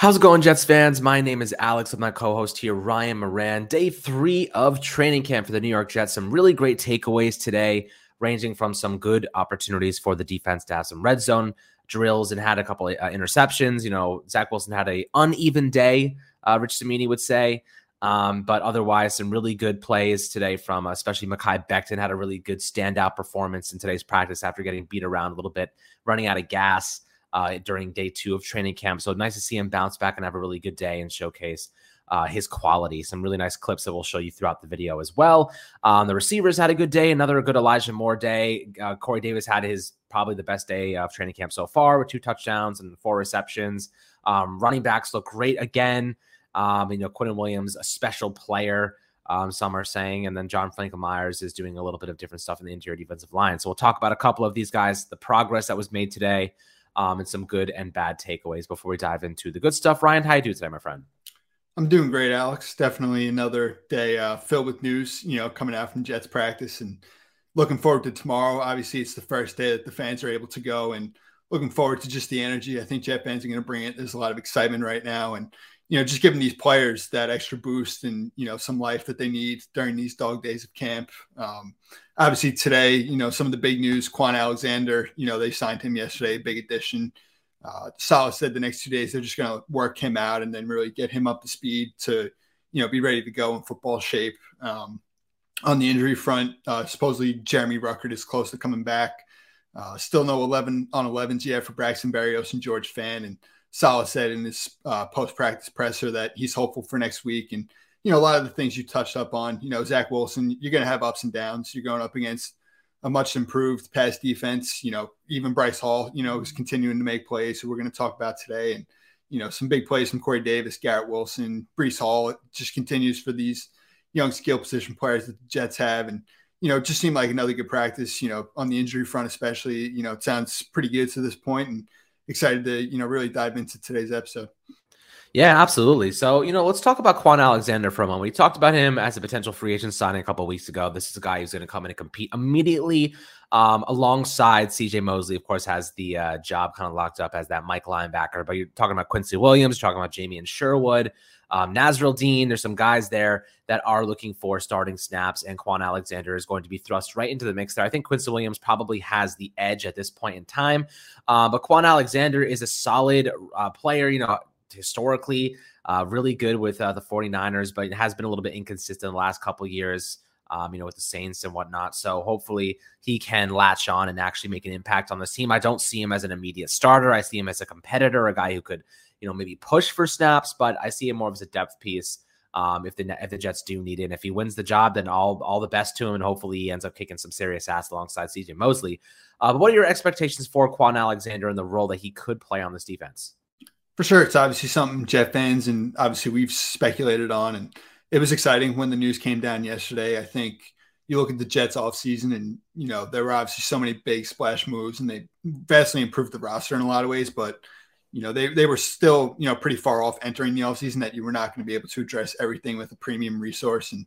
How's it going, Jets fans? My name is Alex with my co host here, Ryan Moran. Day three of training camp for the New York Jets. Some really great takeaways today, ranging from some good opportunities for the defense to have some red zone drills and had a couple of uh, interceptions. You know, Zach Wilson had a uneven day, uh, Rich Cimini would say. Um, but otherwise, some really good plays today from uh, especially Mekhi Becton had a really good standout performance in today's practice after getting beat around a little bit, running out of gas uh, during day two of training camp. So nice to see him bounce back and have a really good day and showcase uh, his quality. Some really nice clips that we'll show you throughout the video as well. Um, the receivers had a good day, another good Elijah Moore day. Uh, Corey Davis had his probably the best day of training camp so far with two touchdowns and four receptions. Um, running backs look great again. Um, you know, Quinnen Williams, a special player. Um, some are saying, and then John Franklin Myers is doing a little bit of different stuff in the interior defensive line. So we'll talk about a couple of these guys, the progress that was made today, um, and some good and bad takeaways before we dive into the good stuff. Ryan, how you do today, my friend? I'm doing great, Alex. Definitely another day uh, filled with news, you know, coming out from Jets practice and looking forward to tomorrow. Obviously, it's the first day that the fans are able to go and looking forward to just the energy. I think Jet fans are going to bring it. There's a lot of excitement right now. And, you know, just giving these players that extra boost and, you know, some life that they need during these dog days of camp. Um, obviously today, you know, some of the big news, Kwon Alexander, you know, they signed him yesterday, big addition. Uh, Saleh said the next two days they're just going to work him out and then really get him up to speed to, you know, be ready to go in football shape. Um, on the injury front, uh, supposedly Jeremy Ruckert is close to coming back. Uh, still no 11 on 11s yet for Braxton Berrios and George Fant. And Saleh said in his uh, post practice presser that he's hopeful for next week. And you know, a lot of the things you touched up on, you know, Zach Wilson, you're going to have ups and downs. You're going up against a much improved pass defense. You know, even Bryce Hall, you know, is continuing to make plays. So we're going to talk about today. And, you know, some big plays from Corey Davis, Garrett Wilson, Breece Hall. It just continues for these young skill position players that the Jets have. And, you know, it just seemed like another good practice, you know, on the injury front, especially, you know, it sounds pretty good to this point and excited to, you know, really dive into today's episode. Yeah, absolutely. So, you know, let's talk about Kwon Alexander for a moment. We talked about him as a potential free agent signing a couple weeks ago. This is a guy who's going to come in and compete immediately um, alongside CJ Mosley. Of course, has the uh, job kind of locked up as that Mike linebacker. But you're talking about Quincy Williams, talking about Jamien Sherwood, um, Nasirildeen. There's some guys there that are looking for starting snaps, and Kwon Alexander is going to be thrust right into the mix there. I think Quincy Williams probably has the edge at this point in time, uh, but Kwon Alexander is a solid uh, player. You know, historically uh, really good with uh, the 49ers, but it has been a little bit inconsistent the last couple years. Um, you know, with the Saints and whatnot. So hopefully he can latch on and actually make an impact on this team. I don't see him as an immediate starter. I see him as a competitor, a guy who could, you know, maybe push for snaps, but I see him more as a depth piece. Um, if the if the Jets do need it, and if he wins the job, then all all the best to him, and hopefully he ends up kicking some serious ass alongside CJ Mosley. Uh, but what are your expectations for Kwon Alexander and the role that he could play on this defense? For sure, it's obviously something Jet fans and obviously we've speculated on, and it was exciting when the news came down yesterday. I think you look at the Jets off season, and you know there were obviously so many big splash moves, and they vastly improved the roster in a lot of ways. But you know they they were still you know pretty far off entering the offseason that you were not going to be able to address everything with a premium resource. And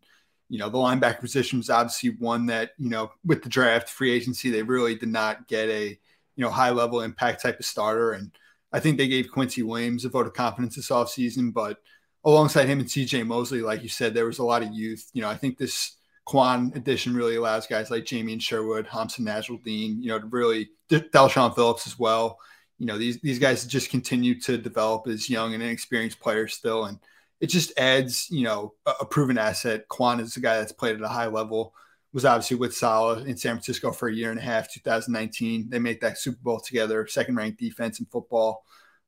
you know the linebacker position was obviously one that you know with the draft free agency they really did not get a you know high level impact type of starter and I think they gave Quincy Williams a vote of confidence this offseason, but alongside him and CJ Mosley, like you said, there was a lot of youth. You know, I think this Kwon addition really allows guys like Jamien Sherwood, Hamsah Dean, you know, to really Del'Shawn Phillips as well. You know, these these guys just continue to develop as young and inexperienced players still. And it just adds, you know, a, a proven asset. Kwon is a guy that's played at a high level was obviously with Saleh in San Francisco for a year and a half, 2019. They made that Super Bowl together, second ranked defense in football.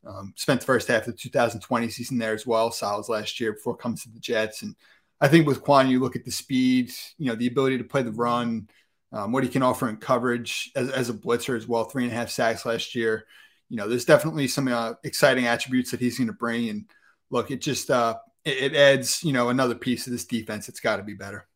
Um, spent the first half of the 2020 season there as well. Saleh's last year before coming to the Jets. And I think with Kwon, you look at the speed, you know, the ability to play the run, um, what he can offer in coverage as, as, a blitzer as well. Three and a half sacks last year. You know, there's definitely some uh, exciting attributes that he's going to bring. And look, it just uh, it, it adds, you know, another piece of this defense. It's got to be better.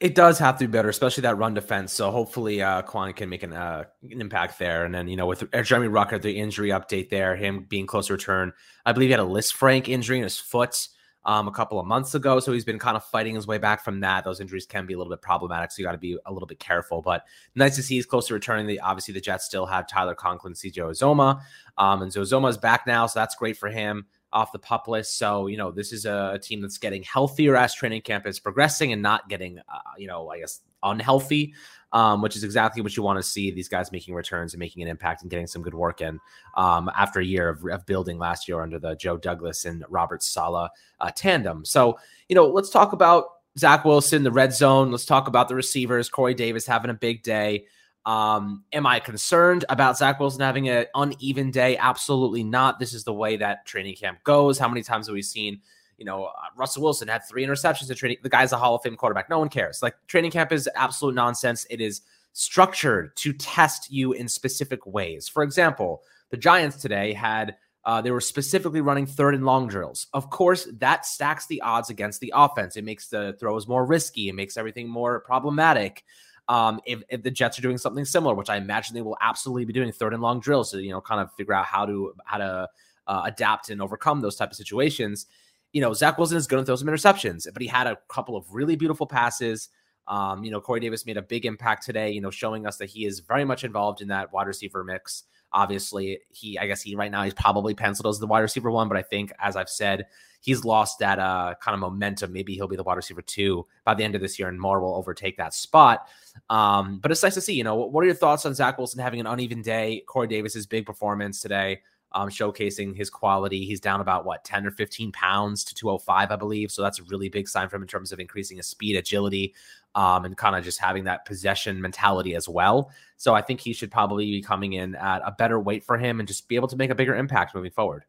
It does have to be better, especially that run defense. So hopefully, uh, Kwon can make an, uh, an impact there. And then, you know, with Jeremy Ruckert, the injury update there, him being close to return, I believe he had a Lisfranc injury in his foot. Um, a couple of months ago. So he's been kind of fighting his way back from that. Those injuries can be a little bit problematic. So you got to be a little bit careful. But nice to see he's close to returning. The, obviously, the Jets still have Tyler Conklin, CJ Uzomah. Um, and Uzomah is back now. So that's great for him off the pup list. So, you know, this is a, team that's getting healthier as training camp is progressing and not getting, uh, you know, I guess unhealthy um, which is exactly what you want to see these guys making returns and making an impact and getting some good work in um, after a year of, of, building last year under the Joe Douglas and Robert Saleh uh, tandem. So, you know, let's talk about Zach Wilson, the red zone. Let's talk about the receivers. Corey Davis having a big day. Um, am I concerned about Zach Wilson having an uneven day? Absolutely not. This is the way that training camp goes. How many times have we seen you know, uh, Russell Wilson had three interceptions in training. The guy's a Hall of Fame quarterback. No one cares. Like training camp is absolute nonsense. It is structured to test you in specific ways. For example, the Giants today had uh, they were specifically running third and long drills. Of course, that stacks the odds against the offense. It makes the throws more risky. It makes everything more problematic. Um, if, if, the Jets are doing something similar, which I imagine they will absolutely be doing third and long drills to you know kind of figure out how to how to uh, adapt and overcome those type of situations you know, Zach Wilson is going to throw some interceptions, but he had a couple of really beautiful passes. Um, you know, Corey Davis made a big impact today, you know, showing us that he is very much involved in that wide receiver mix. Obviously, he, I guess he right now he's probably penciled as the wide receiver one, but I think, as I've said, he's lost that uh, kind of momentum. Maybe he'll be the wide receiver two by the end of this year, and Moore will overtake that spot. Um, but it's nice to see. You know, what are your thoughts on Zach Wilson having an uneven day? Corey Davis's big performance today um, showcasing his quality. He's down about what 10 or 15 pounds to 205, I believe. So that's a really big sign for him in terms of increasing his speed, agility, um, and kind of just having that possession mentality as well. So I think he should probably be coming in at a better weight for him and just be able to make a bigger impact moving forward.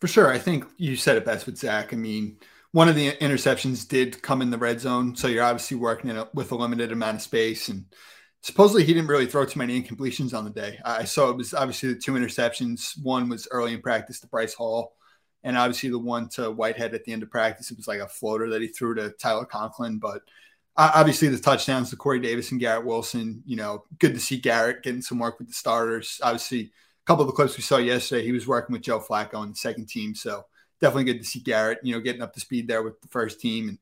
For sure. I think you said it best with Zach. I mean, one of the interceptions did come in the red zone. So you're obviously working a, with a limited amount of space and supposedly he didn't really throw too many incompletions on the day. I saw it was obviously the two interceptions. One was early in practice to Bryce Hall, and obviously the one to Whitehead at the end of practice. It was like a floater that he threw to Tyler Conklin. But uh, obviously the touchdowns to Corey Davis and Garrett Wilson. You know, good to see Garrett getting some work with the starters. Obviously, a couple of the clips we saw yesterday, he was working with Joe Flacco on the second team. So definitely good to see Garrett. You know, getting up to speed there with the first team and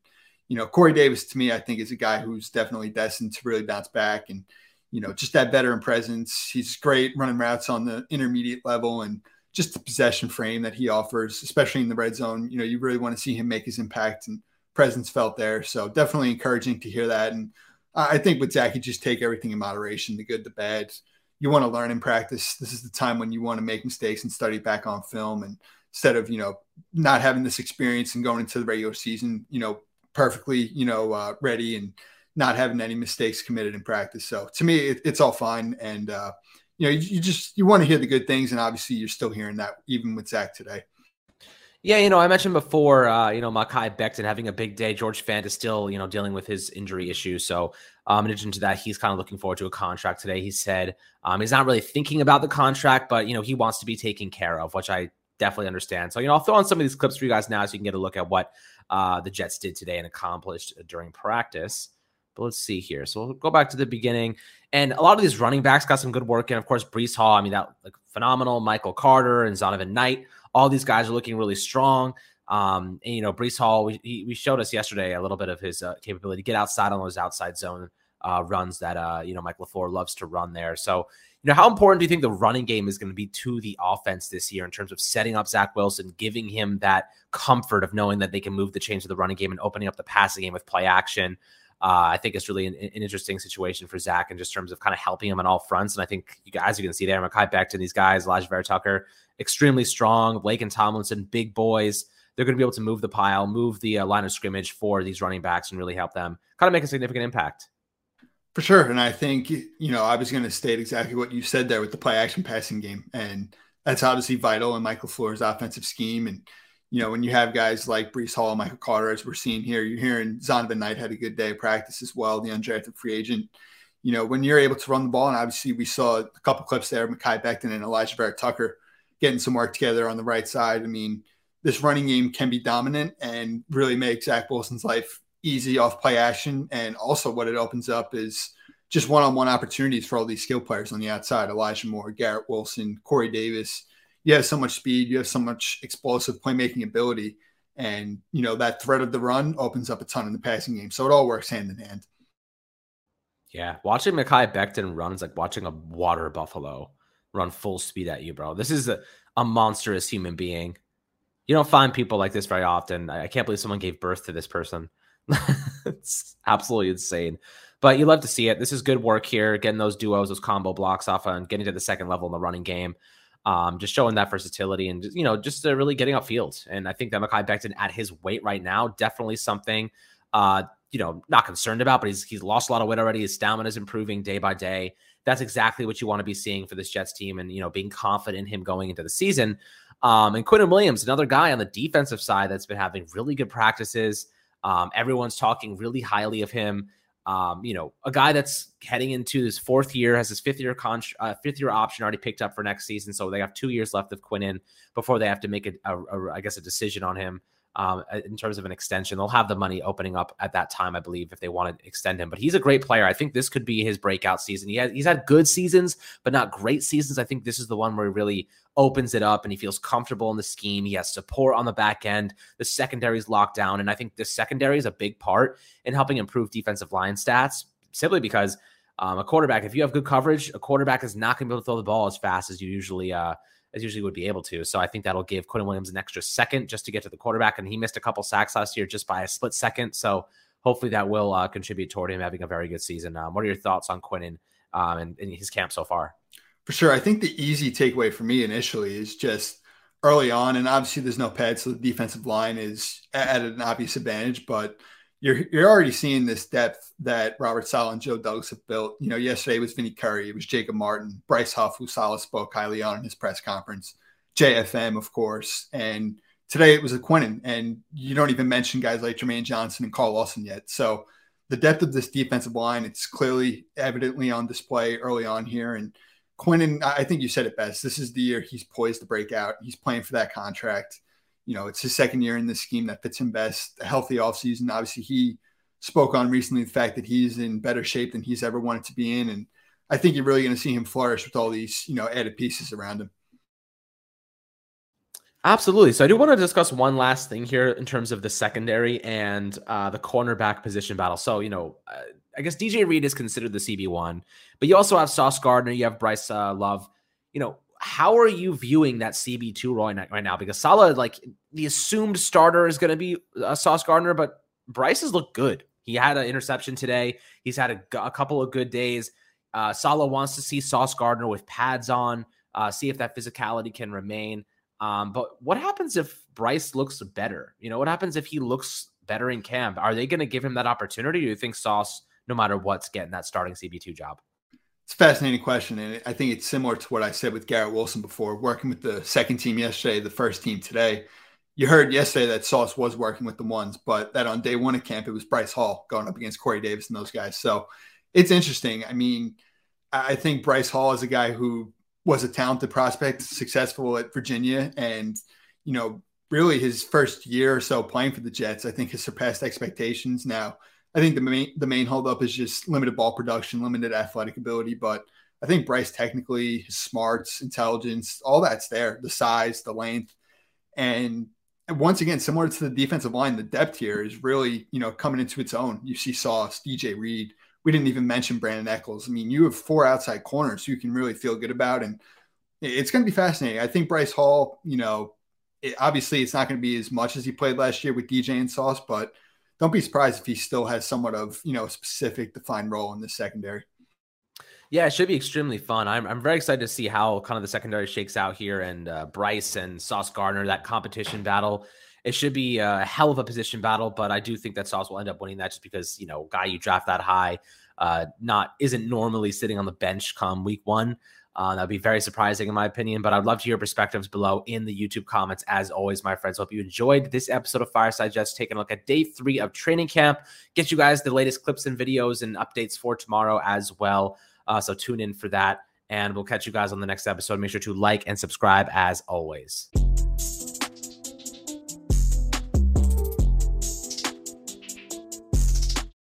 you know, Corey Davis to me, I think is a guy who's definitely destined to really bounce back and, you know, just that veteran presence. He's great running routes on the intermediate level and just the possession frame that he offers, especially in the red zone. You know, you really want to see him make his impact and presence felt there. So definitely encouraging to hear that. And I think with Zach, you just take everything in moderation, the good, the bad. You want to learn in practice. This is the time when you want to make mistakes and study back on film and instead of, you know, not having this experience and going into the regular season, you know, perfectly, you know, uh, ready and not having any mistakes committed in practice. So to me, it, it's all fine. And, uh, you know, you, you just, you want to hear the good things. And obviously you're still hearing that even with Zach today. Yeah, you know, I mentioned before, uh, you know, Mekhi Becton having a big day. George Fant is still, you know, dealing with his injury issues. So, um, in addition to that, he's kind of looking forward to a contract today. He said um, he's not really thinking about the contract, but, you know, he wants to be taken care of, which I definitely understand. So, you know, I'll throw on some of these clips for you guys now so you can get a look at what uh, the Jets did today and accomplished during practice. But let's see here. So we'll go back to the beginning. And a lot of these running backs got some good work. And of course, Breece Hall, I mean, that like phenomenal. Michael Carter and Zonovan Knight, all these guys are looking really strong. Um, and you know, Breece Hall, we, he, we showed us yesterday a little bit of his uh, capability to get outside on those outside zone uh, runs that uh, you know Mike LaFleur loves to run there. So you know, how important do you think the running game is going to be to the offense this year in terms of setting up Zach Wilson, giving him that comfort of knowing that they can move the chains of the running game and opening up the passing game with play action? Uh, I think it's really an, an, interesting situation for Zach in just terms of kind of helping him on all fronts. And I think you guys, you can see there, Mekhi Becton, these guys, Alijah Vera-Tucker, extremely strong. Laken Tomlinson, big boys. They're going to be able to move the pile, move the uh, line of scrimmage for these running backs and really help them kind of make a significant impact. For sure. And I think, you know, I was going to state exactly what you said there with the play action passing game. And that's obviously vital in Michael LaFleur's offensive scheme. And, you know, when you have guys like Breece Hall, Michael Carter, as we're seeing here, you're hearing Zonovan Knight had a good day of practice as well, the undrafted free agent. You know, when you're able to run the ball, and obviously we saw a couple clips there, Mekhi Becton and Alijah Vera-Tucker getting some work together on the right side. I mean, this running game can be dominant and really make Zach Wilson's life easy off play action. And also, what it opens up is just one on one opportunities for all these skill players on the outside Elijah Moore, Garrett Wilson, Corey Davis. You have so much speed, you have so much explosive playmaking ability. And, you know, that threat of the run opens up a ton in the passing game. So it all works hand in hand. Yeah. Watching Mekhi Becton run is like watching a water buffalo run full speed at you, bro. This is a, a monstrous human being. You don't find people like this very often. I can't believe someone gave birth to this person. It's absolutely insane. But you love to see it. This is good work here, getting those duos, those combo blocks off and getting to the second level in the running game. Um, just showing that versatility and you know, just uh, really getting upfield. And I think that Mekhi Becton at his weight right now, definitely something uh, you know, not concerned about, but he's he's lost a lot of weight already. His stamina is improving day by day. That's exactly what you want to be seeing for this Jets team, and you know, being confident in him going into the season. Um, and Quinnen Williams, another guy on the defensive side that's been having really good practices. Um, everyone's talking really highly of him. Um, you know, a guy that's heading into his fourth year, has his fifth year con- uh, fifth year option already picked up for next season, so they have two years left of Quinnen before they have to make a, a, a I guess, a decision on him um, in terms of an extension. They'll have the money opening up at that time, I believe, if they want to extend him. But he's a great player. I think this could be his breakout season. He has, he's had good seasons, but not great seasons. I think this is the one where he really opens it up and he feels comfortable in the scheme. He has support on the back end. The secondary is locked down. And I think the secondary is a big part in helping improve defensive line stats simply because um, a quarterback, if you have good coverage, a quarterback is not going to be able to throw the ball as fast as you usually uh, as usually would be able to. So I think that'll give Quinnen Williams an extra second just to get to the quarterback. And he missed a couple sacks last year just by a split second. So hopefully that will uh, contribute toward him having a very good season. Um, what are your thoughts on Quinnen um, and, and his camp so far? For sure. I think the easy takeaway for me initially is just early on, and obviously there's no pads, so the defensive line is at an obvious advantage, but – you're you're already seeing this depth that Robert Saleh and Joe Douglas have built. You know, yesterday was Vinny Curry, it was Jacob Martin, Bryce Huff, who Saleh spoke highly on in his press conference, JFM, of course, and today it was a and you don't even mention guys like Jermaine Johnson and Carl Lawson yet. So the depth of this defensive line, it's clearly evidently on display early on here. And Quinnen, I think you said it best. This is the year he's poised to break out. He's playing for that contract you know, it's his second year in this scheme that fits him best. A healthy offseason. Obviously, he spoke on recently the fact that he's in better shape than he's ever wanted to be in. And I think you're really going to see him flourish with all these, you know, added pieces around him. Absolutely. So I do want to discuss one last thing here in terms of the secondary and uh, the cornerback position battle. So, you know, uh, I guess DJ Reed is considered the CB1, but you also have Sauce Gardner, you have Bryce uh, Love. You know, how are you viewing that CB2 right, right now? Because Saleh, like the assumed starter is going to be uh, Sauce Gardner, but Bryce has looked good. He had an interception today. He's had a, a couple of good days. Uh, Saleh wants to see Sauce Gardner with pads on, see if that physicality can remain. Um, but what happens if Bryce looks better? You know, what happens if he looks better in camp? Are they going to give him that opportunity? Or do you think Sauce, no matter what's getting that starting CB2 job? It's a fascinating question. And I think it's similar to what I said with Garrett Wilson before, working with the second team yesterday, the first team today. You heard yesterday that Sauce was working with the ones, but that on day one of camp, it was Bryce Hall going up against Corey Davis and those guys. So it's interesting. I mean, I think Bryce Hall is a guy who was a talented prospect, successful at Virginia, and, you know, really his first year or so playing for the Jets, I think has surpassed expectations. Now, I think the main the main holdup is just limited ball production, limited athletic ability. But I think Bryce technically, his smarts, intelligence, all that's there. The size, the length, and once again, similar to the defensive line, the depth here is really you know coming into its own. You see Sauce, DJ Reed. We didn't even mention Brandon Echols. I mean, you have four outside corners you can really feel good about, and it's going to be fascinating. I think Bryce Hall, you know, it, obviously it's not going to be as much as he played last year with DJ and Sauce, but don't be surprised if he still has somewhat of you know a specific defined role in the secondary. Yeah, it should be extremely fun. I'm, I'm very excited to see how kind of the secondary shakes out here and uh, Bryce and Sauce Gardner, that competition battle. It should be a hell of a position battle, but I do think that Sauce will end up winning that just because, you know, guy you draft that high, uh, not isn't normally sitting on the bench come week one. Uh, that would be very surprising in my opinion, but I'd love to hear perspectives below in the YouTube comments. As always, my friends, hope you enjoyed this episode of Fireside Jets, taking a look at day three of training camp. Get you guys the latest clips and videos and updates for tomorrow as well. Uh, so tune in for that, and we'll catch you guys on the next episode. Make sure to like and subscribe as always.